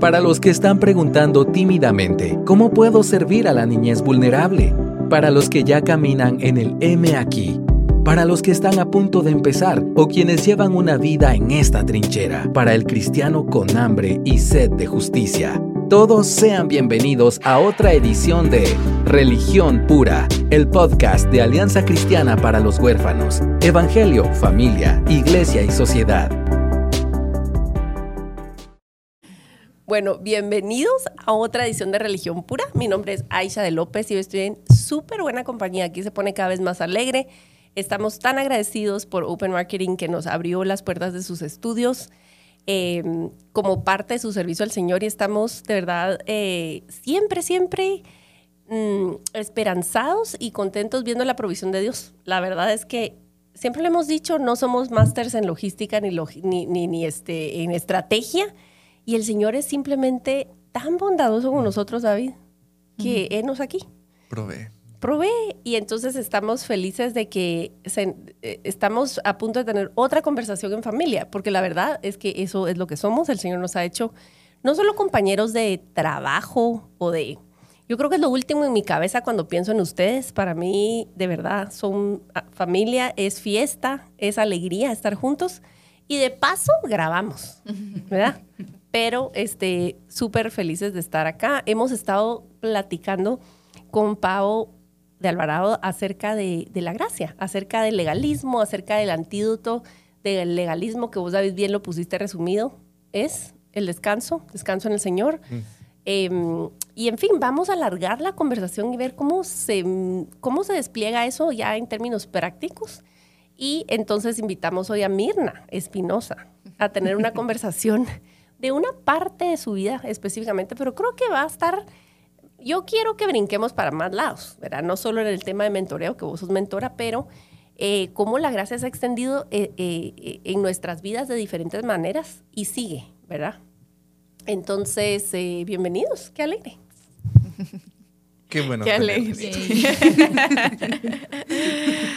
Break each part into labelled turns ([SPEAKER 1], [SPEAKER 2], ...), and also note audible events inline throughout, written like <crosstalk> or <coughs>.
[SPEAKER 1] Para los que están preguntando tímidamente, ¿cómo puedo servir a la niñez vulnerable? Para los que ya caminan en el M aquí. Para los que están a punto de empezar o quienes llevan una vida en esta trinchera. Para el cristiano con hambre y sed de justicia. Todos sean bienvenidos a otra edición de Religión Pura, el podcast de Alianza Cristiana para los Huérfanos, Evangelio, Familia, Iglesia y Sociedad.
[SPEAKER 2] Bueno, bienvenidos a otra edición de Religión Pura. Mi nombre es Aisha de López y hoy estoy en súper buena compañía. Aquí se pone cada vez más alegre. Estamos tan agradecidos por Open Marketing que nos abrió las puertas de sus estudios Em, como parte de su servicio al Señor y estamos de verdad eh, siempre, siempre mm, esperanzados y contentos viendo la provisión de Dios. La verdad es que siempre lo hemos dicho, no somos másters en logística ni, ni, ni, este, en estrategia y el Señor es simplemente tan bondadoso con nosotros, David, que Él nos aquí.
[SPEAKER 3] Provee
[SPEAKER 2] provee y entonces estamos felices de que eh, estamos a punto de tener otra conversación en familia, porque la verdad es que eso es lo que somos, el Señor nos ha hecho no solo compañeros de trabajo o de... Yo creo que es lo último en mi cabeza cuando pienso en ustedes. Para mí, de verdad, son ah, familia, es fiesta, es alegría estar juntos. Y de paso, grabamos, ¿verdad? <laughs> Pero este, súper felices de estar acá. Hemos estado platicando con Pau de Alvarado acerca de, la gracia, acerca del legalismo, acerca del antídoto del legalismo que vos, David, bien lo pusiste resumido, es el descanso, descanso en el Señor. Mm. Em, y en fin, vamos a alargar la conversación y ver cómo se, cómo se despliega eso ya en términos prácticos. Y entonces invitamos hoy a Mirna Espinosa a tener una <laughs> conversación de una parte de su vida específicamente, pero creo que va a estar yo quiero que brinquemos para más lados, ¿verdad? No solo en el tema de mentoreo, que vos sos mentora, pero eh, cómo la gracia se ha extendido eh, eh, en nuestras vidas de diferentes maneras y sigue, ¿verdad? Entonces, bienvenidos, qué alegre.
[SPEAKER 3] Qué bueno.
[SPEAKER 2] Qué alegre. <laughs>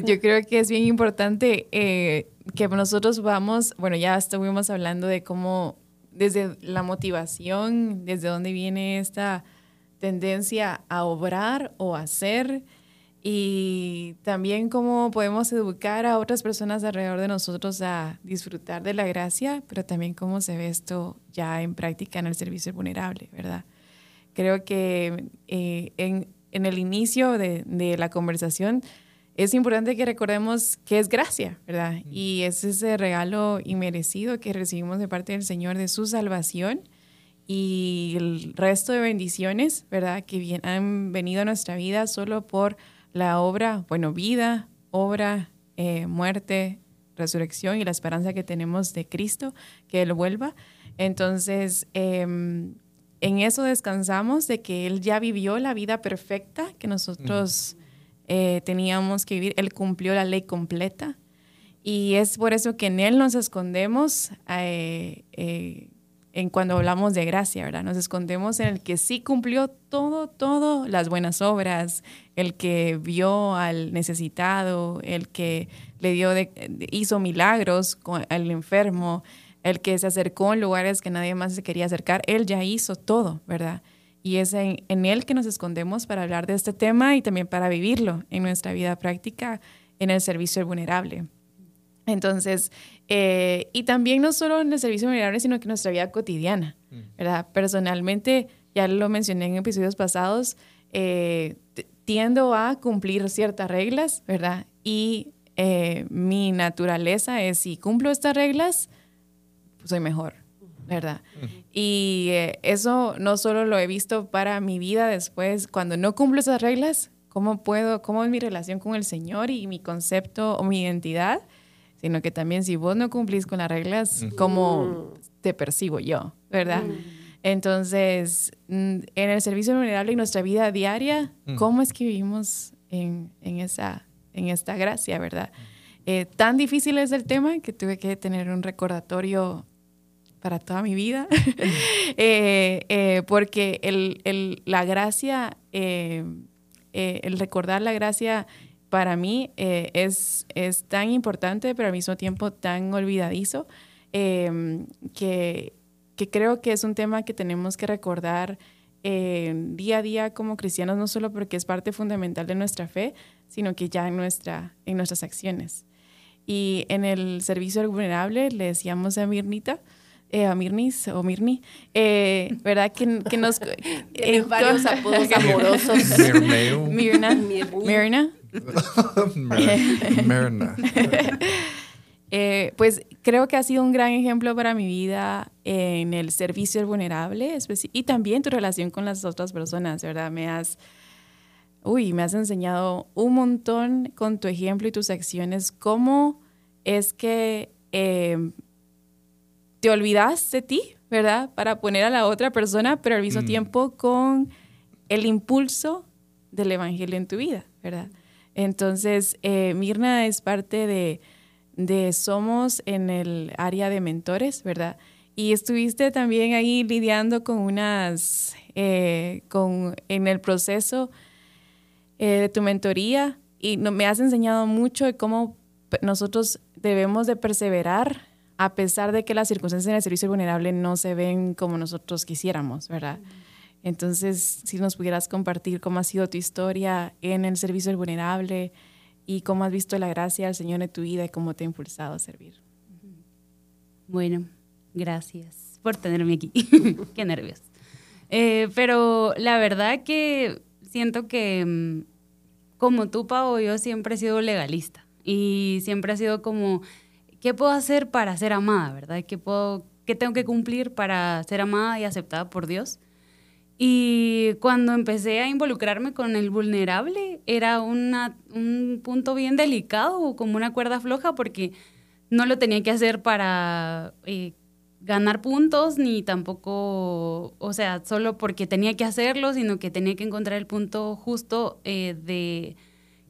[SPEAKER 4] pues yo creo que es bien importante que nosotros vamos, bueno, ya estuvimos hablando de cómo desde la motivación, desde dónde viene esta tendencia a obrar o hacer y también cómo podemos educar a otras personas alrededor de nosotros a disfrutar de la gracia, pero también cómo se ve esto ya en práctica en el servicio vulnerable, ¿verdad? Creo que eh, en, en, el inicio de, de, la conversación es importante que recordemos que es gracia, ¿verdad? Y es ese regalo inmerecido que recibimos de parte del Señor de su salvación y el resto de bendiciones, ¿verdad? Que han venido a nuestra vida solo por la obra, bueno, vida, obra, eh, muerte, resurrección y la esperanza que tenemos de Cristo, que Él vuelva. Entonces, em, en eso descansamos de que Él ya vivió la vida perfecta que nosotros eh, teníamos que vivir. Él cumplió la ley completa. Y es por eso que en Él nos escondemos. Eh, en cuando hablamos de gracia, ¿verdad? Nos escondemos en el que sí cumplió todo, todo, las buenas obras, el que vio al necesitado, el que le dio, hizo milagros al enfermo, el que se acercó en lugares que nadie más se quería acercar, él ya hizo todo, ¿verdad? Y es en, en él que nos escondemos para hablar de este tema y también para vivirlo en nuestra vida práctica en el servicio vulnerable. Entonces, eh, y también no solo en el servicio vulnerable, sino que en nuestra vida cotidiana, mm. ¿verdad? Personalmente, ya lo mencioné en episodios pasados, eh, tiendo a cumplir ciertas reglas, ¿verdad? Y eh, mi naturaleza es, si cumplo estas reglas, pues soy mejor, ¿verdad? Y eso no solo lo he visto para mi vida después, cuando no cumplo esas reglas, ¿cómo puedo, cómo es mi relación con el Señor y mi concepto o mi identidad? sino que también si vos no cumplís con las reglas, ¿cómo te percibo yo? ¿Verdad? Entonces, mm, en el servicio vulnerable y nuestra vida diaria, ¿cómo es que vivimos en, en, esa, en esta gracia, verdad? Eh, tan difícil es el tema que tuve que tener un recordatorio para toda mi vida, <laughs> eh, eh, porque el, el, la gracia, el recordar la gracia para mí eh, es, es tan importante, pero al mismo tiempo tan olvidadizo, em, que que creo que es un tema que tenemos que recordar eh, día a día como cristianos, no solo porque es parte fundamental de nuestra fe, sino que ya en, nuestra, en nuestras acciones. Y en el servicio al vulnerable le decíamos a Mirnita, eh, a Mirnis o Mirni, eh, ¿verdad? Que, que nos... <laughs>
[SPEAKER 2] Eh, varios apodos <laughs> amorosos.
[SPEAKER 4] Mirna. Mirna.
[SPEAKER 3] Mirna. <laughs>
[SPEAKER 4] Eh, pues creo que ha sido un gran ejemplo para mi vida en el servicio al vulnerable y también tu relación con las otras personas, ¿verdad? Me has, uy, me has enseñado un montón con tu ejemplo y tus acciones, cómo es que em, te olvidas de ti, ¿verdad? Para poner a la otra persona, pero al mismo
[SPEAKER 3] Mm.
[SPEAKER 4] tiempo con el impulso del evangelio en tu vida, ¿verdad? Entonces, eh, Mirna es parte de, de Somos en el área de mentores, ¿verdad? Y estuviste también ahí lidiando con unas, eh, con, en el proceso eh, de tu mentoría y no- me has enseñado mucho de cómo nosotros debemos de perseverar a pesar de que las circunstancias en el servicio vulnerable no se ven como nosotros quisiéramos, ¿verdad? Entonces, si nos pudieras compartir cómo ha sido tu historia en el servicio del vulnerable y cómo has visto la gracia del Señor en tu vida y cómo te ha impulsado a servir.
[SPEAKER 5] Bueno, gracias por tenerme aquí. <laughs> Qué nervios. Eh, pero la verdad que siento que, mm, como tú, Pau, yo siempre he sido legalista. Y siempre ha sido como, ¿qué puedo hacer para ser amada, verdad? ¿Qué, puedo, ¿Qué tengo que cumplir para ser amada y aceptada por Dios? Y cuando empecé a involucrarme con el vulnerable, era una, un punto bien delicado, como una cuerda floja, porque no lo tenía que hacer para eh, ganar puntos, ni tampoco, o sea, solo porque tenía que hacerlo, sino que tenía que encontrar el punto justo eh, de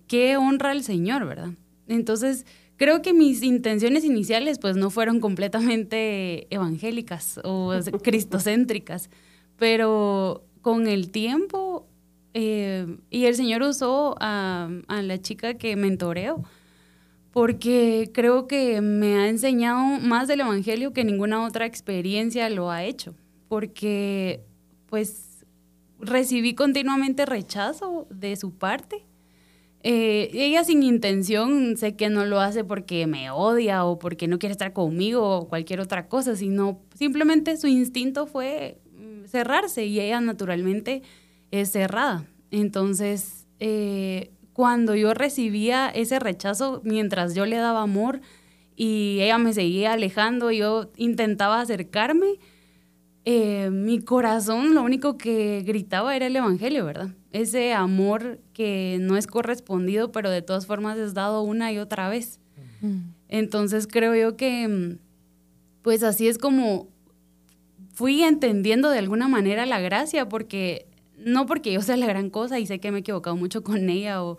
[SPEAKER 5] qué honra al Señor, ¿verdad? Entonces, creo que mis intenciones iniciales pues no fueron completamente evangélicas o <laughs> cristocéntricas, pero con el tiempo eh, y el Señor usó a, a la chica que mentoreo porque creo que me ha enseñado más del Evangelio que ninguna otra experiencia lo ha hecho, porque pues recibí continuamente rechazo de su parte. Eh, ella sin intención, sé que no lo hace porque me odia o porque no quiere estar conmigo o cualquier otra cosa, sino simplemente su instinto fue mm, cerrarse y ella naturalmente es cerrada. Entonces, eh, cuando yo recibía ese rechazo mientras yo le daba amor y ella me seguía alejando, yo intentaba acercarme, eh, mi corazón lo único que gritaba era el Evangelio, ¿verdad? Ese amor que no es correspondido, pero de todas formas es dado una y otra vez. Entonces creo yo que, mm, pues así es como fui entendiendo de alguna manera la gracia, porque no porque yo sea la gran cosa y sé que me he equivocado mucho con ella o,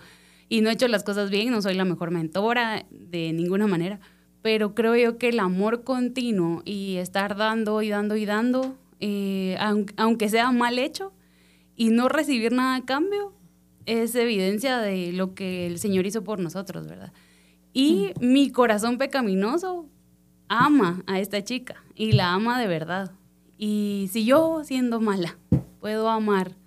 [SPEAKER 5] y no he hecho las cosas bien, no soy la mejor mentora de ninguna manera, pero creo yo que el amor continuo y estar dando y dando y dando, eh, aun- aunque sea mal hecho y no recibir nada a cambio, es evidencia de lo que el Señor hizo por nosotros, ¿verdad? Y mi corazón pecaminoso ama a esta chica y la ama de verdad. Y si yo, siendo mala, puedo amar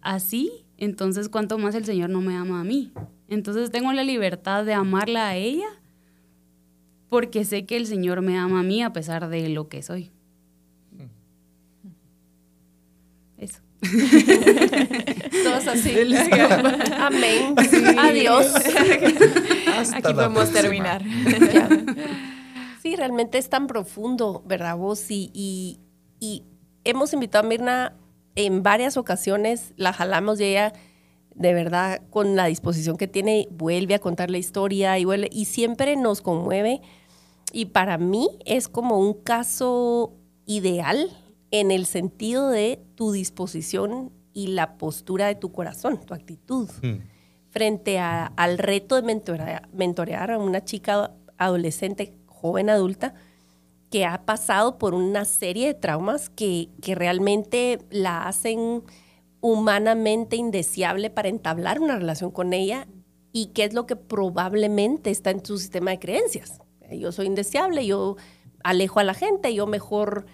[SPEAKER 5] así, entonces cuánto más el Señor no me ama a mí. Entonces tengo la libertad de amarla a ella porque sé que el Señor me ama a mí a pesar de lo que soy. <laughs>
[SPEAKER 2] Todos así. <laughs> Amén. Adiós.
[SPEAKER 3] Hasta
[SPEAKER 4] Aquí podemos terminar.
[SPEAKER 2] Sí, realmente es tan profundo, ¿verdad vos? Y, y, y hemos invitado a Mirna en varias ocasiones, la jalamos y ella, de verdad, con la disposición que tiene, vuelve a contar la historia y, vuelve, y siempre nos conmueve. Y para mí es como un caso ideal en el sentido de tu disposición y la postura de tu corazón, tu actitud
[SPEAKER 3] Mm.
[SPEAKER 2] frente a- al reto de mentorea- mentorear a una chica adolescente, joven adulta, que ha pasado por una serie de traumas que, que realmente la hacen humanamente indeseable para entablar una relación con ella y qué es lo que probablemente está en su sistema de creencias. Yo soy indeseable, yo alejo a la gente, yo mejor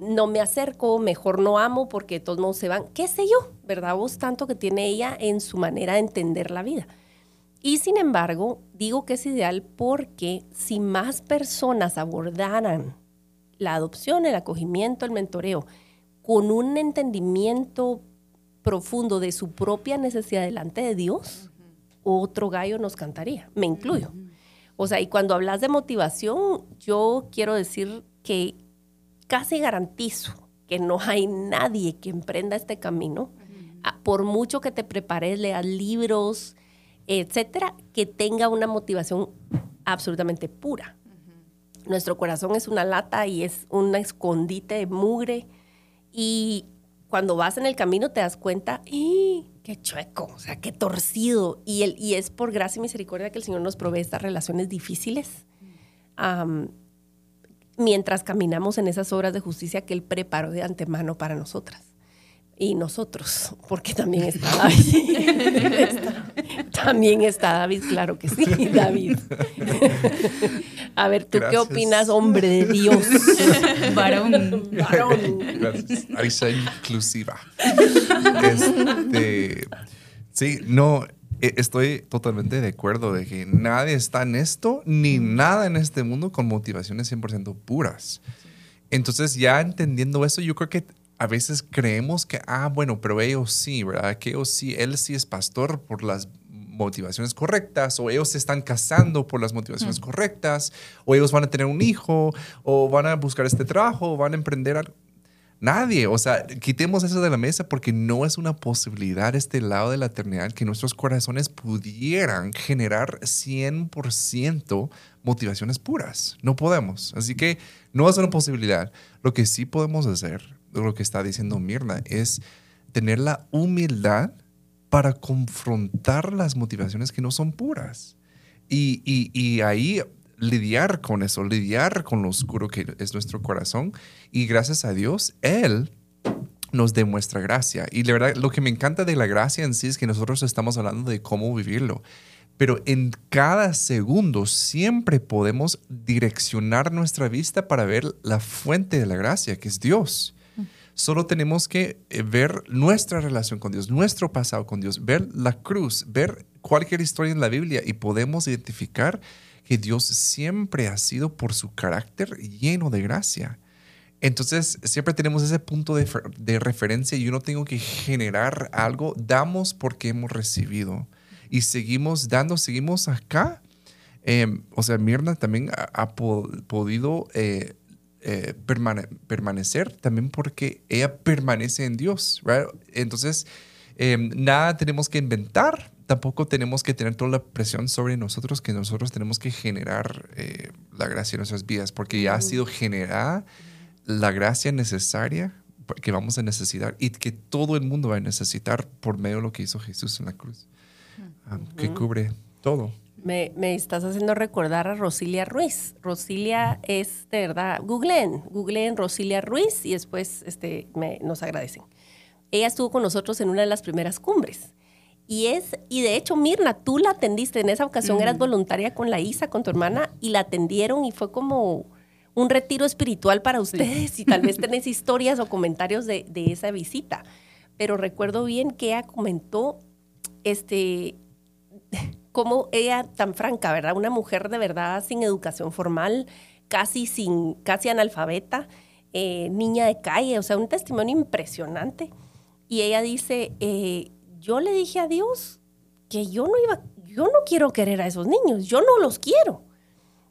[SPEAKER 2] no me acerco, mejor no amo porque todos modos se van, qué sé yo, ¿verdad? Vos tanto que tiene ella en su manera de entender la vida. Y sin embargo, digo que es ideal porque si más personas abordaran la adopción, el acogimiento, el mentoreo, con un entendimiento profundo de su propia necesidad delante de Dios, otro gallo nos cantaría, me incluyo. O sea, y cuando hablas de motivación, yo quiero decir que casi garantizo que no hay nadie que emprenda este camino, por mucho que te prepares, leas libros, etcétera, que tenga una motivación absolutamente pura. Nuestro corazón es una lata y es un escondite de mugre. Y cuando vas en el camino te das cuenta, ¡y qué chueco! O sea, qué torcido. Y, el, y es por gracia y misericordia que el Señor nos provee estas relaciones difíciles mientras caminamos en esas obras de justicia que Él preparó de antemano para nosotras. Y nosotros, porque también está <laughs> David. <laughs> también está David, claro que sí, <laughs> David. A ver, ¿tú qué opinas, hombre de Dios?
[SPEAKER 5] Varón.
[SPEAKER 3] Varón. Gracias. Aisha inclusiva. Este, sí, no, estoy totalmente de acuerdo de que nadie está en esto, ni nada en este mundo con motivaciones 100% puras. Entonces, ya entendiendo eso, yo creo que a veces creemos que, ah, bueno, pero ellos sí, ¿verdad? Que ellos sí, él sí es pastor por las motivaciones correctas, o ellos se están casando por las motivaciones correctas, o ellos van a tener un hijo, o van a buscar este trabajo, o van a emprender algo. Nadie, o sea, quitemos eso de la mesa porque no es una posibilidad este lado de la eternidad que nuestros corazones pudieran generar 100% motivaciones puras. No podemos. Así que no es una posibilidad. Lo que sí podemos hacer, lo que está diciendo Mirna, es tener la humildad para confrontar las motivaciones que no son puras. Y, y, y ahí lidiar con eso, lidiar con lo oscuro que es nuestro corazón. Y gracias a Dios, Él nos demuestra gracia. Y la verdad, lo que me encanta de la gracia en sí es que nosotros estamos hablando de cómo vivirlo. Pero en cada segundo siempre podemos direccionar nuestra vista para ver la fuente de la gracia, que es Dios. Solo tenemos que eh, ver nuestra relación con Dios, nuestro pasado con Dios, ver la cruz, ver cualquier historia en la Biblia y podemos identificar que Dios siempre ha sido por su carácter lleno de gracia. Entonces, siempre tenemos ese punto de, referencia y uno tengo que generar algo, damos porque hemos recibido y seguimos dando, seguimos acá. Em, o sea, Mirna también ha, podido eh, eh, permanecer también porque ella permanece en Dios. Entonces, em, nada tenemos que inventar, tampoco tenemos que tener toda la presión sobre nosotros que nosotros tenemos que generar eh, la gracia en nuestras vidas, porque ya ha sido generada la gracia necesaria que vamos a necesitar y que todo el mundo va a necesitar por medio de lo que hizo Jesús en la cruz, que cubre todo.
[SPEAKER 2] Me, me, estás haciendo recordar a Rosilia Ruiz. Rosilia es de verdad, googleen, googleen Rosilia Ruiz y después este, me, nos agradecen. Ella estuvo con nosotros en una de las primeras cumbres y es, y de hecho, Mirna, tú la atendiste en esa ocasión, eras voluntaria con la Isa, con tu hermana, y la atendieron y fue como un retiro espiritual para ustedes y tal vez <laughs> tenés historias o comentarios de, esa visita. Pero recuerdo bien que ella comentó, este, como ella tan franca, ¿verdad? Una mujer de verdad sin educación formal, casi sin, casi analfabeta, eh, niña de calle, o sea, un testimonio impresionante. Y ella dice, eh, yo le dije a Dios que yo no iba, yo no quiero querer a esos niños, yo no los quiero.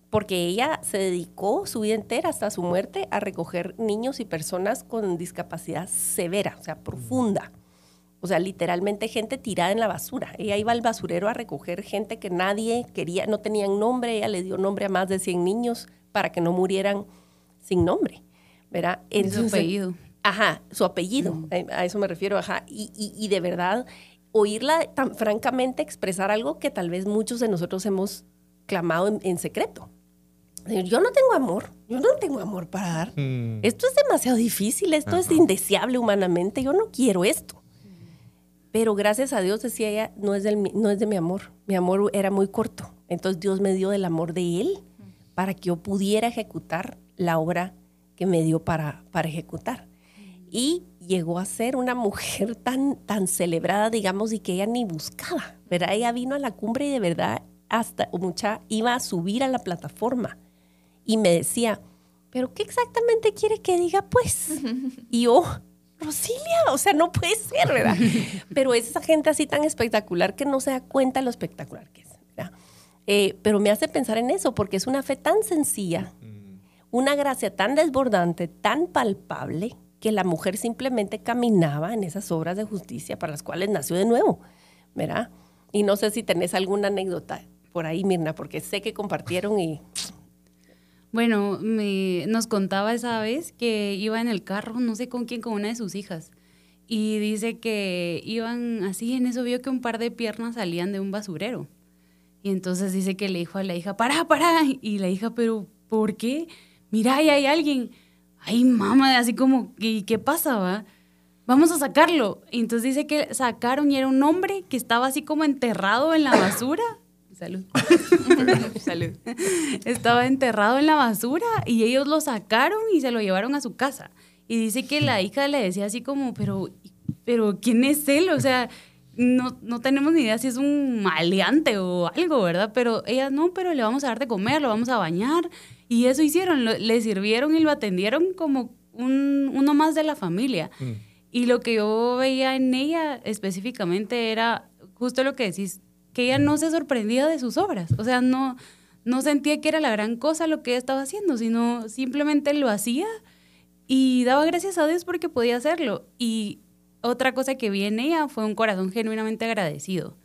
[SPEAKER 2] Porque ella se dedicó su vida entera hasta su muerte a recoger niños y personas con discapacidad severa, o sea, profunda. O sea, literalmente gente tirada en la basura. Ella iba al basurero a recoger gente que nadie quería, no tenían nombre. Ella le dio nombre a más de 100 niños para que no murieran sin nombre. ¿verdad?
[SPEAKER 5] su apellido.
[SPEAKER 2] Ajá, su apellido, eh, a eso me refiero, ajá. Y, y, de verdad, oírla tan francamente expresar algo que tal vez muchos de nosotros hemos clamado en, secreto. Yo no tengo amor, yo no tengo amor para dar. Mm. Esto es demasiado difícil, esto es indeseable humanamente, yo no quiero esto. Pero gracias a Dios, decía ella, no es, del, no es de mi amor, mi amor era muy corto. Entonces Dios me dio el amor de Él para que yo pudiera ejecutar la obra que me dio para, para ejecutar. Y llegó a ser una mujer tan, tan celebrada, digamos, y que ella ni buscaba, ¿verdad? Ella vino a la cumbre y de verdad hasta mucha iba a subir a la plataforma y me decía, pero ¿qué exactamente quiere que diga pues? <laughs> Y yo, Rosilia, o sea, no puede ser, ¿verdad? <laughs> Pero es esa gente así tan espectacular que no se da cuenta lo espectacular que es, ¿verdad? Eh, pero me hace pensar en eso, porque es una fe tan sencilla, una gracia tan desbordante, tan palpable, que la mujer simplemente caminaba en esas obras de justicia para las cuales nació de nuevo, ¿verdad? Y no sé si tenés alguna anécdota por ahí, Mirna, porque sé que compartieron y
[SPEAKER 5] bueno, me, nos contaba esa vez que iba en el carro, no sé con quién, con una de sus hijas. Y dice que iban así, en eso vio que un par de piernas salían de un basurero. Y entonces dice que le dijo a la hija, para, para. Y la hija, pero ¿por qué? Mira, ahí hay alguien. Ay, mamá, así como, ¿y qué pasa, Vamos a sacarlo. Y entonces dice que sacaron y era un hombre que estaba así como enterrado en la basura <coughs> Salud. <coughs> Salud. Estaba enterrado en la basura y ellos lo sacaron y se lo llevaron a su casa. Y dice que la hija le decía así como, pero, pero ¿quién es él? O sea, no, no tenemos ni idea si es un maleante o algo, ¿verdad? Pero ella no, pero le vamos a dar de comer, lo vamos a bañar. Y eso hicieron, le sirvieron y lo atendieron como un, uno más de la familia. Mm. Y lo que yo veía en ella específicamente era justo lo que decís, que ella no se sorprendía de sus obras. O sea, no, no sentía que era la gran cosa lo que ella estaba haciendo, sino simplemente lo hacía y daba gracias a Dios porque podía hacerlo. Y otra cosa que vi en ella fue un corazón genuinamente agradecido.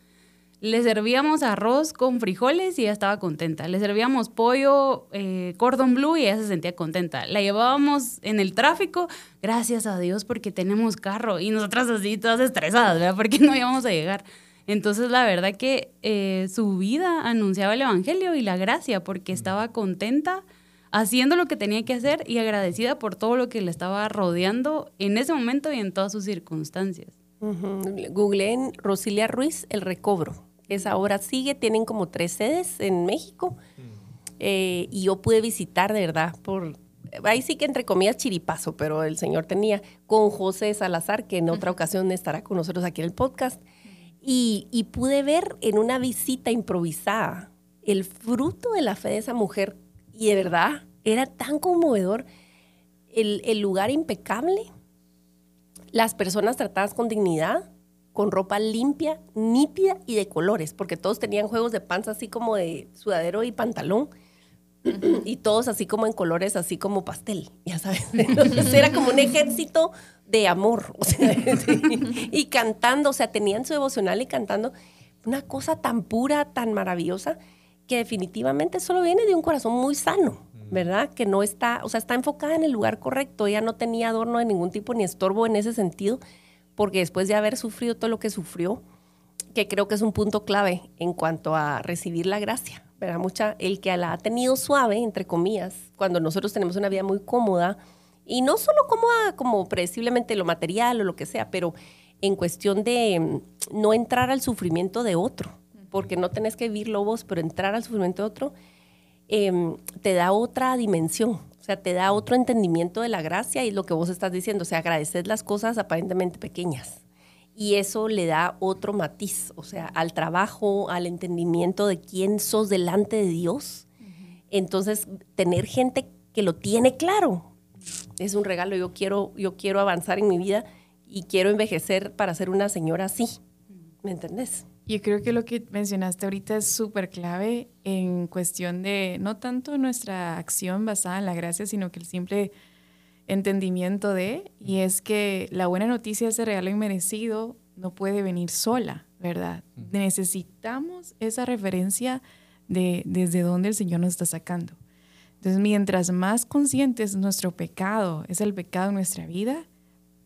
[SPEAKER 5] Le servíamos arroz con frijoles y ella estaba contenta. Le servíamos pollo eh, cordon blue y ella se sentía contenta. La llevábamos en el tráfico, gracias a Dios porque tenemos carro. Y nosotras así todas estresadas, ¿verdad? Porque no íbamos a llegar. Entonces, la verdad que eh, su vida anunciaba el Evangelio y la gracia, porque estaba contenta haciendo lo que tenía que hacer y agradecida por todo lo que le estaba rodeando en ese momento y en todas sus circunstancias.
[SPEAKER 2] Google en Rosilia Ruiz, El Recobro. Esa obra sigue, tienen como tres sedes en México. Eh, y yo pude visitar, de verdad, por, ahí sí que entre comillas chiripazo, pero el Señor tenía con José Salazar, que en otra ocasión estará con nosotros aquí en el podcast. Y, pude ver en una visita improvisada el fruto de la fe de esa mujer. Y de verdad, era tan conmovedor. El, el, lugar impecable, las personas tratadas con dignidad, con ropa limpia, nítida y de colores, porque todos tenían juegos de panza así como de sudadero y pantalón <clears throat> y todos así como en colores, así como pastel, ya sabes. Entonces era como un ejército de amor, <laughs> y cantando, o sea, tenían su devocional y cantando. Una cosa tan pura, tan maravillosa, que definitivamente solo viene de un corazón muy sano, ¿verdad? Que no está, o sea, está enfocada en el lugar correcto, ella no tenía adorno de ningún tipo ni estorbo en ese sentido, porque después de haber sufrido todo lo que sufrió, que creo que es un punto clave en cuanto a recibir la gracia, Mucha, el que la ha tenido suave, entre comillas, cuando nosotros tenemos una vida muy cómoda, y no solo cómoda como predeciblemente lo material o lo que sea, pero en cuestión de mm, no entrar al sufrimiento de otro, porque no tenés que vivirlo vos, pero entrar al sufrimiento de otro, em, te da otra dimensión, o sea, te da otro entendimiento de la gracia y lo que vos estás diciendo, o sea, agradecer las cosas aparentemente pequeñas y eso le da otro matiz, o sea, al trabajo, al entendimiento de quién sos delante de Dios. Entonces, tener gente que lo tiene claro es un regalo. Yo quiero, yo quiero avanzar en mi vida y quiero envejecer para ser una señora así. ¿Me entendés?
[SPEAKER 4] Yo creo que lo que mencionaste ahorita es súper clave en cuestión de no tanto nuestra acción basada en la gracia, sino que el simple entendimiento de, y es que la buena noticia, ese regalo inmerecido, no puede venir sola, ¿verdad? Necesitamos esa referencia de desde dónde el Señor nos está sacando. Entonces, mientras más conscientes nuestro pecado, es el pecado en nuestra vida,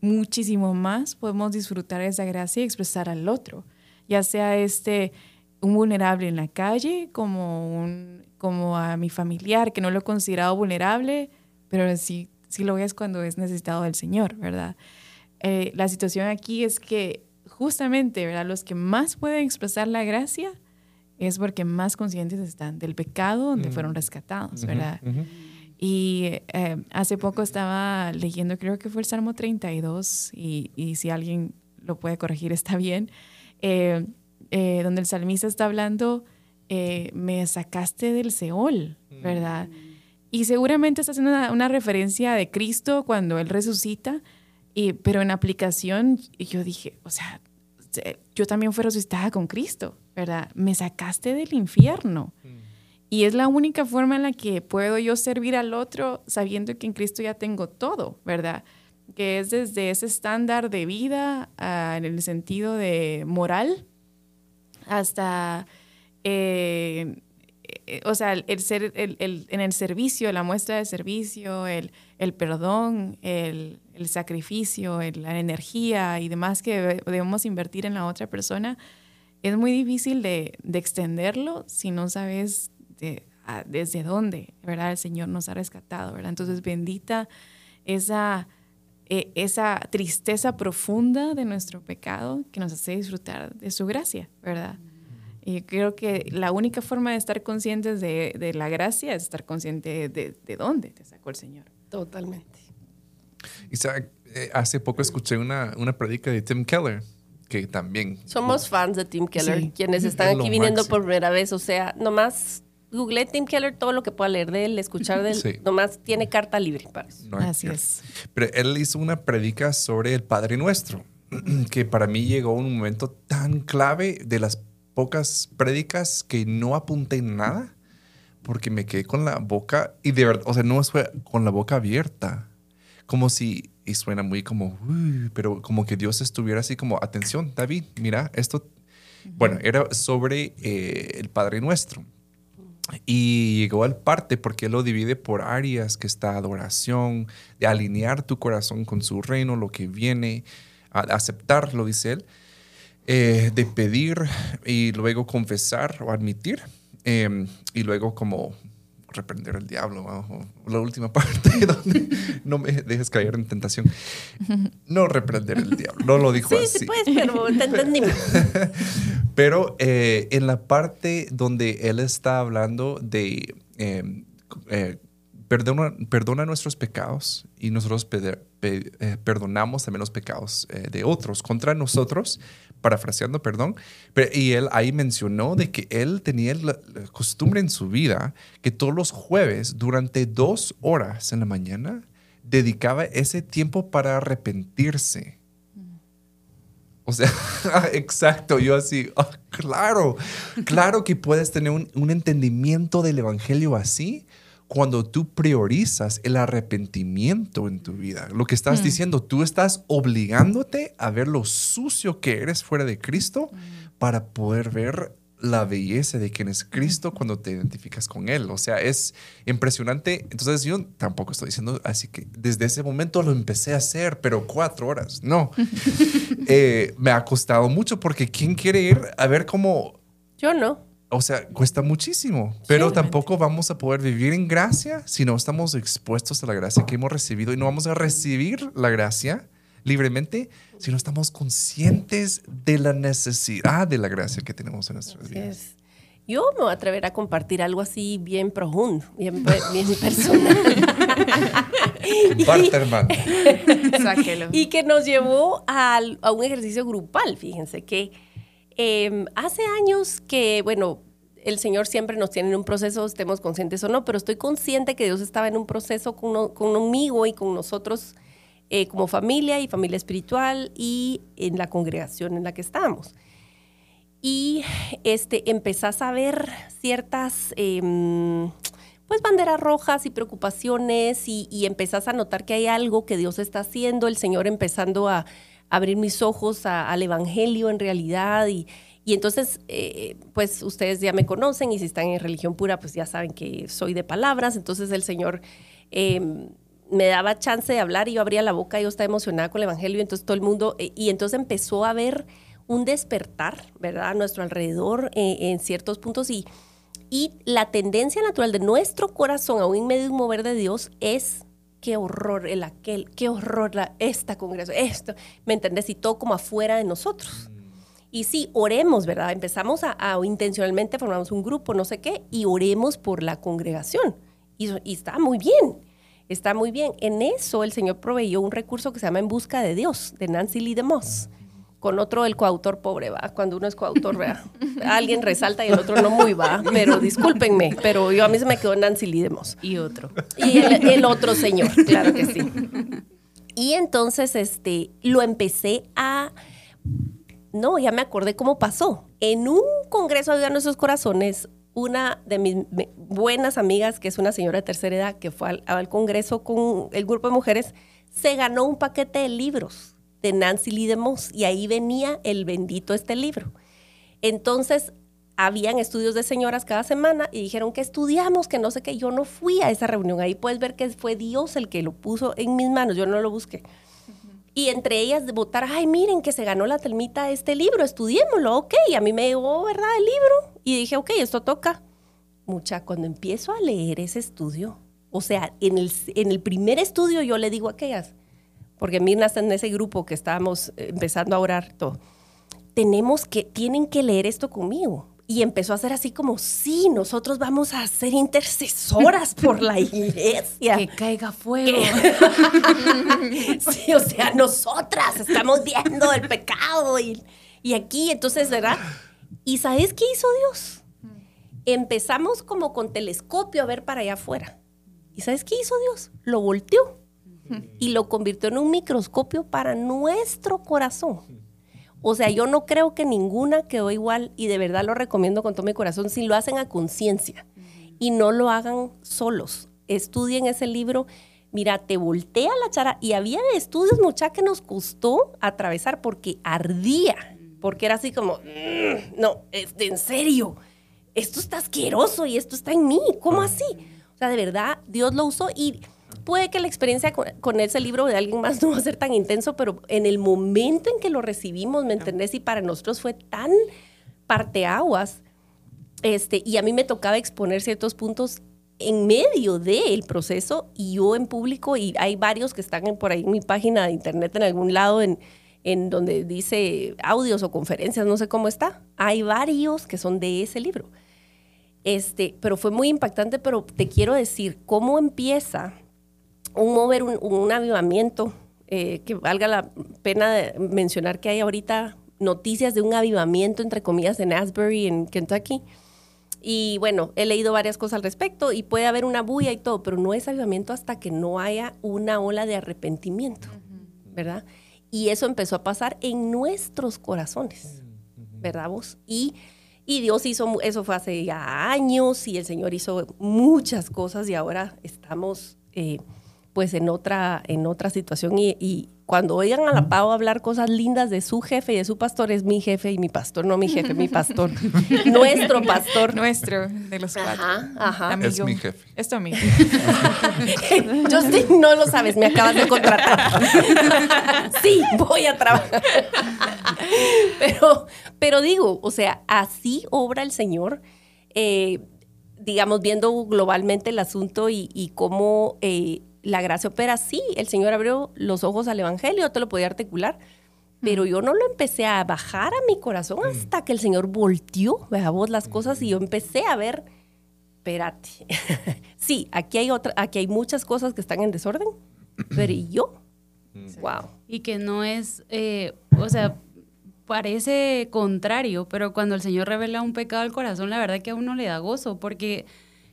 [SPEAKER 4] muchísimo más podemos disfrutar esa gracia y expresar al otro, ya sea este un vulnerable en la calle, como, un, como a mi familiar que no lo he considerado vulnerable, pero sí si lo ves cuando es necesitado del Señor, ¿verdad? Eh, la situación aquí es que justamente, ¿verdad? Los que más pueden expresar la gracia es porque más conscientes están del pecado donde fueron rescatados, ¿verdad? Y eh, hace poco estaba leyendo, creo que fue el Salmo 32, y, y si alguien lo puede corregir <laughs> está bien, eh, eh, donde el salmista está hablando, me sacaste del Seol, ¿verdad? Y seguramente está haciendo una, una, referencia de Cristo cuando Él resucita, y, pero en aplicación yo dije, o sea, yo también fui resucitada con Cristo, ¿verdad? Me sacaste del infierno. Y es la única forma en la que puedo yo servir al otro sabiendo que en Cristo ya tengo todo, ¿verdad? Que es desde ese estándar de vida uh, en el sentido de moral hasta, eh, eh, o sea, el ser, el, el, en el servicio, la muestra de servicio, el, el perdón, el, el sacrificio, la energía y demás que debemos invertir en la otra persona, es muy difícil de, de extenderlo si no sabes desde dónde, ¿verdad? El Señor nos ha rescatado, ¿verdad? Entonces, bendita esa, e, esa tristeza profunda de nuestro pecado que nos hace disfrutar de su gracia, ¿verdad? Y creo que la única forma de estar conscientes de, de la gracia es estar consciente de, de, dónde te sacó el Señor.
[SPEAKER 2] Totalmente.
[SPEAKER 3] Isaac, eh, hace poco escuché una, una predica de Tim Keller que también...
[SPEAKER 2] Somos fans de Tim Keller, sí. quienes están aquí viniendo por primera vez. O sea, nomás Google Tim Keller todo lo que pueda leer de él, escuchar de él, sí. nomás tiene carta libre para eso.
[SPEAKER 4] No Así es.
[SPEAKER 3] Pero él hizo una predica sobre el Padre Nuestro, <clears throat> que para mí llegó un momento tan clave de las pocas prédicas que no apunté nada, porque me quedé con la boca, y de verdad, o sea, no fue con la boca abierta, como si, y suena muy como, uy, pero como que Dios estuviera así como, atención, David, mira, esto, bueno, era sobre eh, el Padre Nuestro y llegó al parte porque él lo divide por áreas que está adoración, de alinear tu corazón con su reino, lo que viene, a aceptar, lo dice él, eh, de pedir y luego confesar o admitir, eh, y luego como reprender el diablo, ¿no? la última <laughs> parte donde no me dejes caer en tentación. No reprender el diablo, no lo dijo
[SPEAKER 2] sí,
[SPEAKER 3] así.
[SPEAKER 2] Sí, pues, pero te <laughs> entendimos.
[SPEAKER 3] pero eh, en la parte donde él está hablando de eh, eh, perdona, perdona nuestros pecados y nosotros eh, perdonamos también los pecados de otros contra nosotros, parafraseando, perdón, pero, y él ahí mencionó de que él tenía la, costumbre en su vida que todos los jueves, durante dos horas en la mañana, dedicaba ese tiempo para arrepentirse. O sea, <laughs> exacto, yo así, oh, claro, claro que puedes tener un, un entendimiento del Evangelio así, cuando tú priorizas el arrepentimiento en tu vida. Lo que estás mm. diciendo, tú estás obligándote a ver lo sucio que eres fuera de Cristo mm. para poder ver la belleza de quién es Cristo cuando te identificas con Él. O sea, es impresionante. Entonces yo tampoco estoy diciendo, así que desde ese momento lo empecé a hacer, pero cuatro horas. No. <laughs> eh, me ha costado mucho porque ¿quién quiere ir a ver cómo...
[SPEAKER 2] Yo no
[SPEAKER 3] o sea, cuesta muchísimo, pero sí, tampoco vamos a poder vivir en gracia si no estamos expuestos a la gracia que hemos recibido y no vamos a recibir la gracia libremente si no estamos conscientes de la necesidad de la gracia que tenemos en nuestras
[SPEAKER 2] así
[SPEAKER 3] vidas.
[SPEAKER 2] Es. Yo me voy a atrever a compartir algo así bien profundo, bien, bien <laughs> personal. <laughs>
[SPEAKER 3] Hermano. <laughs>
[SPEAKER 2] Sáquelo. Y que nos llevó a, a un ejercicio grupal, fíjense que eh, hace años que, bueno, el Señor siempre nos tiene en un proceso, estemos conscientes o no, pero estoy consciente que Dios estaba en un proceso conmigo y con nosotros eh, como familia y familia espiritual y en la congregación en la que estamos. Y este, empezás a ver ciertas eh, pues banderas rojas y preocupaciones y, y empezás a notar que hay algo que Dios está haciendo, el Señor empezando a abrir mis ojos al Evangelio en realidad y, y entonces, eh, pues ustedes ya me conocen y si están en religión pura, pues ya saben que soy de palabras, entonces el Señor eh, me daba chance de hablar y yo abría la boca y yo estaba emocionada con el Evangelio entonces todo el mundo, eh, y entonces empezó a haber un despertar, ¿verdad?, a nuestro alrededor eh, en ciertos puntos y, y la tendencia natural de nuestro corazón, aún en medio de un mover de Dios, es qué horror el aquel, qué horror la, esta congregación, esto, ¿me entendés? Y todo como afuera de nosotros. Y sí, oremos, ¿verdad? Empezamos a, a, intencionalmente formamos un grupo, no sé qué, y oremos por la congregación. Y, y está muy bien, está muy bien. En eso el Señor proveyó un recurso que se llama En Busca de Dios, de Nancy Lee DeMoss con otro el coautor pobre, va, cuando uno es coautor, vea, alguien resalta y el otro no muy, va, pero discúlpenme, pero yo a mí se me quedó Nancy Lee DeMoss.
[SPEAKER 5] Y otro.
[SPEAKER 2] Y el, el otro señor, claro que sí. Y entonces, este, lo empecé a, no, ya me acordé cómo pasó. En un congreso de nuestros corazones, una de mis buenas amigas, que es una señora de tercera edad, que fue al, al congreso con el grupo de mujeres, se ganó un paquete de libros de Nancy Lee DeMoss y ahí venía el bendito este libro. Entonces, habían estudios de señoras cada semana y dijeron que estudiamos, que no sé qué. Yo no fui a esa reunión. Ahí puedes ver que fue Dios el que lo puso en mis manos. Yo no lo busqué. Y entre ellas de votar, ay, miren que se ganó la telmita este libro, estudiémoslo, ok. Y a mí me llegó, ¿verdad? El libro. Y dije, ok, esto toca. Mucha, cuando empiezo a leer ese estudio, o sea, en el, en el primer estudio yo le digo a aquellas, porque Mirna está en ese grupo que estábamos eh, empezando a orar todo, tenemos que, tienen que leer esto conmigo. Y empezó a hacer así como, sí, nosotros vamos a ser intercesoras por la <laughs> iglesia.
[SPEAKER 5] Que caiga fuego. <laughs>
[SPEAKER 2] Sí, o sea, nosotras estamos viendo el pecado y, y aquí, entonces, ¿verdad? ¿Y sabes qué hizo Dios? Empezamos como con telescopio a ver para allá afuera. ¿Y sabes qué hizo Dios? Lo volteó y lo convirtió en un microscopio para nuestro corazón. O sea, yo no creo que ninguna quedó igual y de verdad lo recomiendo con todo mi corazón si lo hacen a conciencia y no lo hagan solos. Estudien ese libro. Mira, te voltea la chara y había estudios, mucha, que nos costó atravesar porque ardía, porque era así como, "Mm, no, es de en serio, esto está asqueroso y esto está en mí, ¿cómo así? O sea, de verdad, Dios lo usó y puede que la experiencia con, ese libro de alguien más <laughs> no va a ser tan intenso, pero en el momento en que lo recibimos, ¿me entendés? Y para nosotros fue tan parteaguas, este, y a mí me tocaba exponer ciertos puntos en medio del proceso y yo en público, y hay varios que están en- por ahí en mi página de internet en algún lado, en, en donde dice audios o conferencias, no sé cómo está. Hay varios que son de ese libro. Este, pero fue muy impactante, pero te quiero decir cómo empieza un mover, un, un avivamiento, eh, que valga la pena de mencionar que hay ahorita noticias de un avivamiento, entre comillas, en Asbury, en Kentucky. Y bueno, he leído varias cosas al respecto y puede haber una bulla y todo, pero no es avivamiento hasta que no haya una ola de arrepentimiento, ¿verdad? Y eso empezó a pasar en nuestros corazones, ¿verdad vos? Y, y Dios hizo, eso fue hace ya años y el Señor hizo muchas cosas y ahora estamos eh, pues en otra, en otra situación y, y cuando oigan a la Pau hablar cosas lindas de su jefe y de su pastor, es mi jefe y mi pastor, no mi jefe, mi pastor, <laughs> nuestro pastor.
[SPEAKER 4] Nuestro, de los cuatro.
[SPEAKER 2] Ajá, ajá.
[SPEAKER 4] Amigo.
[SPEAKER 3] Es mi jefe.
[SPEAKER 4] Es tu amigo. <laughs>
[SPEAKER 2] Justin, no lo sabes, me acabas de contratar. <laughs> sí, voy a trabajar. pero, pero digo, o sea, así obra el Señor, eh, digamos, viendo globalmente el asunto y, y cómo eh, la gracia opera. Sí, el Señor abrió los ojos al Evangelio, te lo podía articular. Pero yo no lo empecé a bajar a mi corazón hasta que el Señor volteó, vea vos las cosas, y yo empecé a ver espérate. <laughs> sí, aquí hay otra, aquí hay muchas cosas que están en desorden, pero ¿y yo? Wow.
[SPEAKER 5] Y que no es, eh, o sea, parece contrario, pero cuando el Señor revela un pecado al corazón, la verdad que a uno le da gozo, porque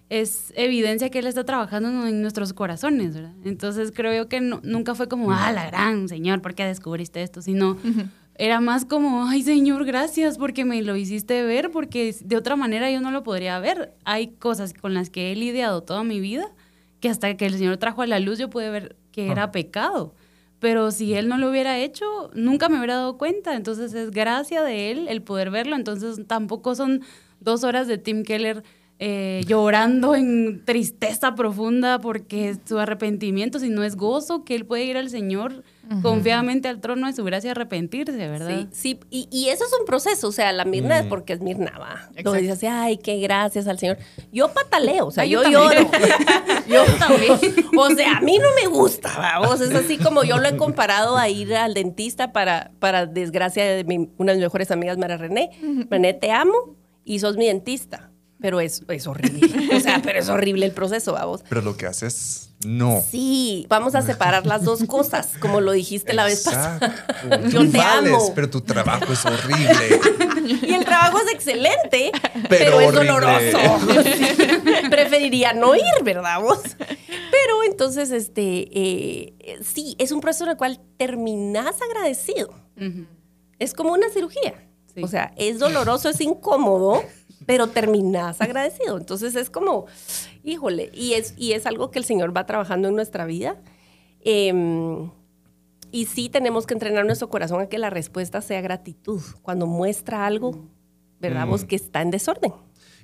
[SPEAKER 5] es evidencia que Él está trabajando en nuestros corazones, ¿verdad? Entonces creo yo que no- nunca fue como, ah, la gran Señor, ¿por qué descubriste esto? Sino era más como, ay Señor, gracias porque me lo hiciste ver, porque de otra manera yo no lo podría ver. Hay cosas con las que he lidiado toda mi vida que hasta que el Señor trajo a la luz yo pude ver que era pecado. Pero si Él no lo hubiera hecho, nunca me hubiera dado cuenta. Entonces es gracia de Él el poder verlo. Entonces tampoco son dos horas de Tim Keller eh, llorando en tristeza profunda porque su arrepentimiento, sino es gozo que Él puede ir al Señor confiadamente al trono de su gracia y arrepentirse, ¿verdad?
[SPEAKER 2] Sí, sí, y, y eso es un proceso, o sea, la Mirna es porque es Mirna, va.
[SPEAKER 4] Exacto.
[SPEAKER 2] dice así, ay, qué gracias al Señor. Yo pataleo, o sea,
[SPEAKER 4] Ay,
[SPEAKER 2] yo,
[SPEAKER 4] yo
[SPEAKER 2] lloro. <laughs> yo también. <laughs> O sea, a mí no me gusta, vamos. Es así como yo lo he comparado a ir al dentista para, para desgracia de mi- una de mis mejores amigas, Mara René. René, te amo y sos mi dentista. Pero es, es horrible. <laughs> O sea, pero es horrible el proceso, vamos.
[SPEAKER 3] Pero lo que haces, no.
[SPEAKER 2] Sí, vamos a separar las dos cosas, como lo dijiste la vez pasada. <laughs> Yo
[SPEAKER 3] Tú
[SPEAKER 2] te
[SPEAKER 3] vales,
[SPEAKER 2] amo.
[SPEAKER 3] pero tu trabajo es horrible. <laughs>
[SPEAKER 2] Y el trabajo es excelente, pero,
[SPEAKER 3] Pero
[SPEAKER 2] es doloroso. Preferiría no ir, ¿verdad vos? Pero entonces, este, eh, sí, es un proceso en el cual terminás agradecido. Es como una cirugía.
[SPEAKER 5] Sí.
[SPEAKER 2] O sea, es doloroso, es incómodo, pero terminás agradecido. Entonces es como, híjole, y es, y es algo que el Señor va trabajando en nuestra vida. Em, y sí tenemos que entrenar nuestro corazón a que la respuesta sea gratitud. Cuando muestra algo, ¿verdad?
[SPEAKER 3] Mm.
[SPEAKER 2] Vos que está en desorden.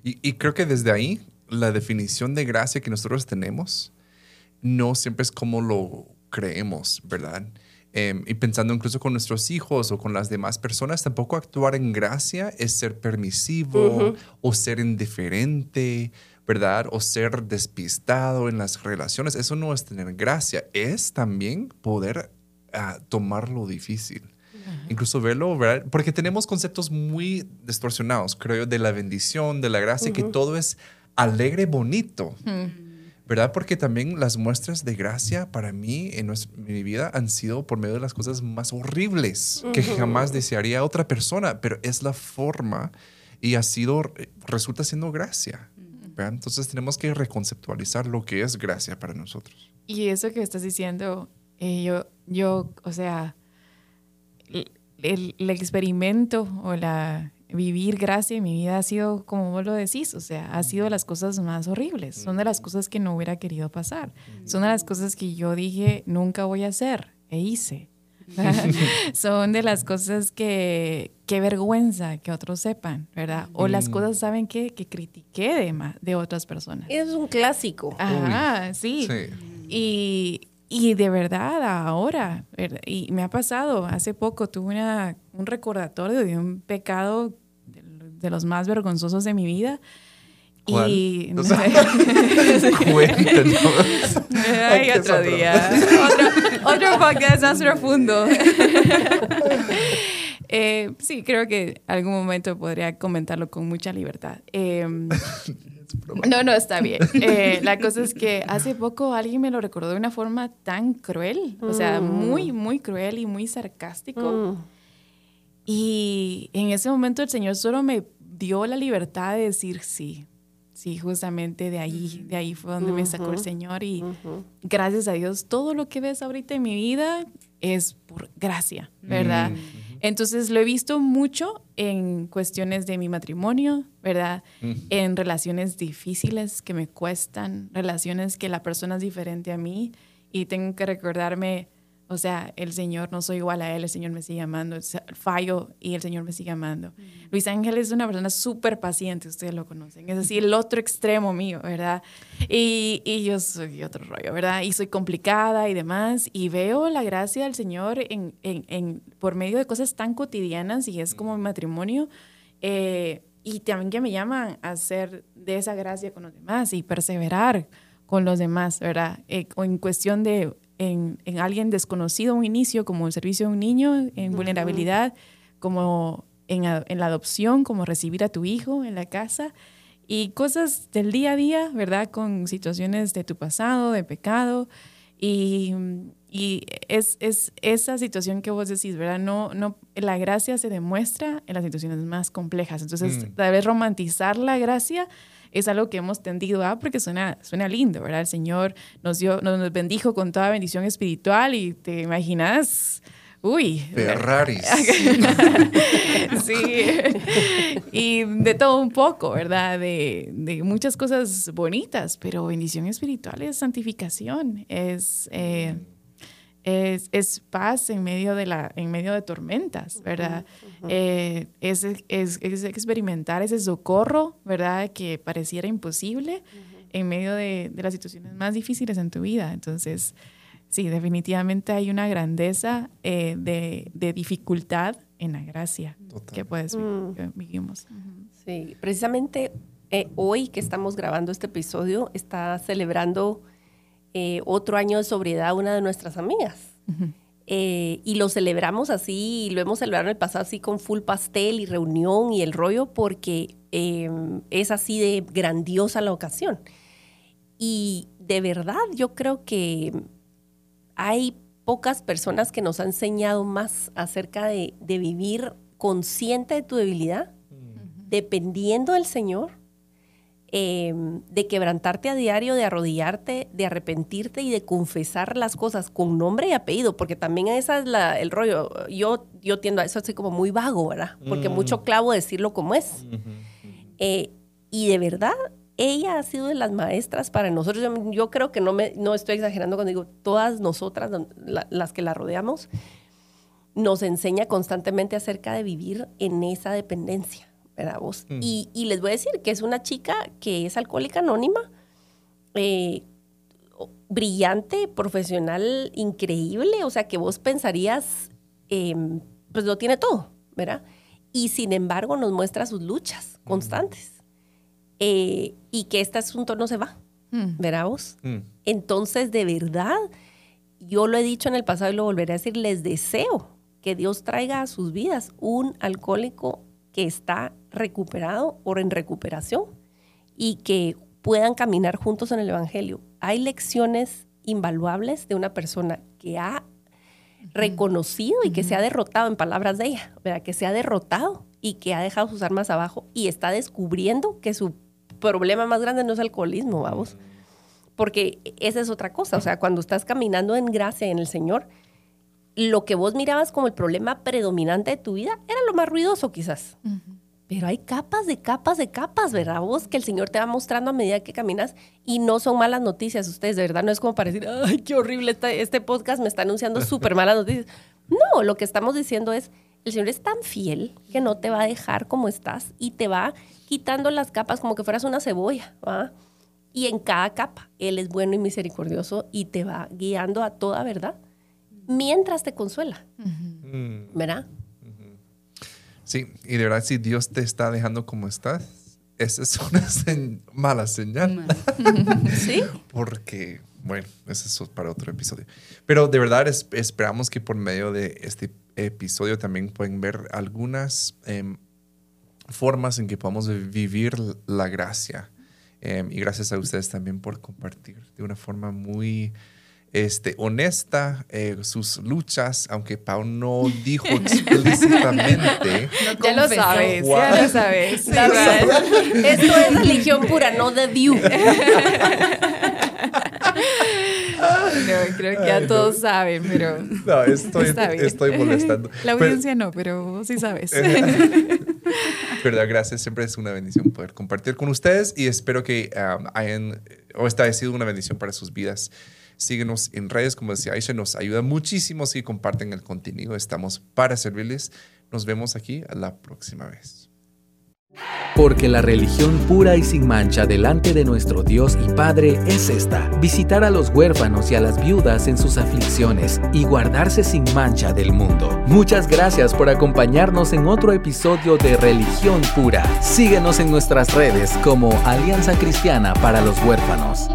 [SPEAKER 3] Y, y creo que desde ahí, la definición de gracia que nosotros tenemos no siempre es como lo creemos, ¿verdad? Em, y pensando incluso con nuestros hijos o con las demás personas, tampoco actuar en gracia es ser permisivo o ser indiferente, ¿verdad? O ser despistado en las relaciones. Eso no es tener gracia, es también poder ah, tomar lo difícil. Incluso verlo, ¿verdad? Porque tenemos conceptos muy distorsionados, creo yo, de la bendición, de la gracia, que todo es alegre, bonito. ¿Verdad? Porque también las muestras de gracia para mí en mi vida han sido por medio de las cosas más horribles que jamás desearía a otra persona, pero es la forma y ha sido, resulta siendo gracia. ¿verdad? Entonces tenemos que reconceptualizar lo que es gracia para nosotros.
[SPEAKER 4] Y eso que estás diciendo, eh, yo, yo, o sea, el, el- el experimento o la vivir gracia en mi vida ha sido, como vos lo decís, o sea, ha sido las cosas más horribles. Son de las cosas que no hubiera querido pasar. Son de las cosas que yo dije nunca voy a hacer e hice. <laughs> <laughs> Son de las cosas que, qué vergüenza que otros sepan, ¿verdad? O las cosas, ¿saben qué? Que critiqué de, ma- de otras personas.
[SPEAKER 2] Es un clásico.
[SPEAKER 4] Ajá, sí.
[SPEAKER 3] Sí.
[SPEAKER 4] Y, y de verdad, ahora, ¿verdad? y me ha pasado, hace poco tuve una, un recordatorio de un pecado de, los más vergonzosos de mi vida.
[SPEAKER 3] ¿Cuál?
[SPEAKER 4] Y
[SPEAKER 3] O sea, Cuéntanos.
[SPEAKER 4] Ay,
[SPEAKER 3] ¿Qué es
[SPEAKER 4] otro
[SPEAKER 3] otro?
[SPEAKER 4] día. otro, otro podcast más profundo. <laughs> Eh, sí, creo que algún momento podría comentarlo con mucha libertad. Eh, <laughs> no, no, está bien. Eh, la cosa es que hace poco alguien me lo recordó de una forma tan cruel, o sea, muy, muy cruel y muy sarcástico.
[SPEAKER 2] Mm.
[SPEAKER 4] Y en ese momento el Señor solo me dio la libertad de decir sí. Sí, justamente de ahí, de ahí fue donde me sacó el Señor y gracias a Dios, todo lo que ves ahorita en mi vida es por gracia, ¿verdad?
[SPEAKER 3] Mm.
[SPEAKER 4] Entonces lo he visto mucho en cuestiones de mi matrimonio, ¿verdad? En relaciones difíciles que me cuestan, relaciones que la persona es diferente a mí y tengo que recordarme, o sea, el Señor no soy igual a Él, el Señor me sigue amando, fallo y el Señor me sigue amando. Luis Ángel es una persona súper paciente, ustedes lo conocen, es así el otro extremo mío, ¿verdad? Y, y yo soy otro rollo, ¿verdad? Y soy complicada y demás, y veo la gracia del Señor en, en, en- por medio de cosas tan cotidianas y es como mi matrimonio. eh, y también que me llaman a hacer de esa gracia con los demás y perseverar con los demás, ¿verdad? Eh, o en cuestión de en, en alguien desconocido a un inicio, como el servicio a un niño en vulnerabilidad, como en, a- en la adopción, como recibir a tu hijo en la casa y cosas del día a día, ¿verdad? Con situaciones de tu pasado, de pecado. Y, y es, es esa situación que vos decís, ¿verdad? No, no, la gracia se demuestra en las situaciones más complejas. Entonces,
[SPEAKER 3] Mm.
[SPEAKER 4] tal vez romantizar la gracia es algo que hemos tendido a porque suena, suena lindo, ¿verdad? El Señor nos, dio, nos bendijo con toda bendición espiritual y te imaginas, uy,
[SPEAKER 3] Ferraris. <laughs>
[SPEAKER 4] sí. Y de todo un poco, ¿verdad? De, de muchas cosas bonitas, pero bendición espiritual es santificación, es, eh, es, es paz en medio de, la, en medio de tormentas, ¿verdad? Eh, es, es, es experimentar ese socorro, ¿verdad? Que pareciera imposible en medio de, de las situaciones más difíciles en tu vida. Entonces, sí, definitivamente hay una grandeza eh, de, de dificultad en la gracia
[SPEAKER 3] Total.
[SPEAKER 4] que vi-
[SPEAKER 2] Mm.
[SPEAKER 4] vivimos.
[SPEAKER 2] Sí, precisamente eh, hoy que estamos grabando este episodio, está celebrando eh, otro año de sobriedad una de nuestras amigas. Eh, y lo celebramos así, y lo hemos celebrado en el pasado así con full pastel y reunión y el rollo, porque eh, es así de grandiosa la ocasión. Y de verdad yo creo que hay pocas personas que nos han enseñado más acerca de, de vivir consciente de tu debilidad, dependiendo del Señor, eh, de quebrantarte a diario, de arrodillarte, de arrepentirte y de confesar las cosas con nombre y apellido, porque también esa es la, el rollo. Yo, yo tiendo a eso así como muy vago, ¿verdad? Porque
[SPEAKER 3] Mm.
[SPEAKER 2] mucho clavo decirlo como es. Eh, y de verdad, ella ha sido de las maestras para nosotros. Yo, yo creo que no, me, no estoy exagerando cuando digo todas nosotras, la- las que la rodeamos, nos enseña constantemente acerca de vivir en esa dependencia, ¿verdad vos?
[SPEAKER 3] Mm.
[SPEAKER 2] Y, y les voy a decir que es una chica que es alcohólica anónima, eh, brillante, profesional, increíble, o sea, que vos pensarías, eh, pues lo tiene todo, ¿verdad? Y sin embargo nos muestra sus luchas constantes eh, y que este asunto no se va,
[SPEAKER 4] Mm.
[SPEAKER 2] ¿verdad vos?
[SPEAKER 3] Mm.
[SPEAKER 2] Entonces, de verdad, yo lo he dicho en el pasado y lo volveré a decir, les deseo que Dios traiga a sus vidas un alcohólico que está recuperado o en recuperación y que puedan caminar juntos en el Evangelio. Hay lecciones invaluables de una persona que ha reconocido y que se ha derrotado, en palabras de ella, ¿verdad? que se ha derrotado y que ha dejado sus armas abajo y está descubriendo que su problema más grande no es alcoholismo, vamos. Porque esa es otra cosa, o sea, cuando estás caminando en gracia en el Señor, lo que vos mirabas como el problema predominante de tu vida era lo más ruidoso quizás. Pero hay capas de capas de capas, ¿verdad? Vos que el Señor te va mostrando a medida que caminas y no son malas noticias ustedes, de verdad, no es como para decir, ay, qué horrible este, este podcast me está anunciando <laughs> súper malas noticias. No, lo que estamos diciendo es, el Señor es tan fiel que no te va a dejar como estás y te va quitando las capas como que fueras una cebolla, ¿va? Y en cada capa, Él es bueno y misericordioso y te va guiando a toda verdad mientras te consuela,
[SPEAKER 3] Mm.
[SPEAKER 2] ¿verdad?
[SPEAKER 3] Sí, y de verdad, si Dios te está dejando como estás, esa es una <laughs> señ- mala señal. <laughs>
[SPEAKER 2] Sí.
[SPEAKER 3] Porque, bueno, eso es para otro episodio. Pero de verdad es- esperamos que por medio de este episodio también pueden ver algunas em, formas en que podamos vivir la gracia. Em, y gracias a ustedes también por compartir de una forma muy este, honesta eh, sus luchas, aunque Pau no <laughs> dijo explícitamente. <laughs>
[SPEAKER 4] Ya lo sabes, ya lo sabes.
[SPEAKER 2] La verdad, Esto es religión pura, no The View. <laughs>
[SPEAKER 4] No, creo que ya todos saben, pero
[SPEAKER 3] No, estoy,
[SPEAKER 4] está bien.
[SPEAKER 3] estoy molestando.
[SPEAKER 4] La
[SPEAKER 3] Pero-
[SPEAKER 4] audiencia no, pero vos sí sabes.
[SPEAKER 3] Verdad, gracias. Siempre es una bendición poder compartir con ustedes y espero que um, hayan, o esta haya sido una bendición para sus vidas. Síguenos en redes, como decía Aisha, nos ayuda muchísimo si comparten el contenido. Estamos para servirles. Nos vemos aquí la próxima vez.
[SPEAKER 1] Porque la religión pura y sin mancha delante de nuestro Dios y Padre es esta, visitar a los huérfanos y a las viudas en sus aflicciones y guardarse sin mancha del mundo. Muchas gracias por acompañarnos en otro episodio de Religión Pura. Síguenos en nuestras redes como Alianza Cristiana para los Huérfanos.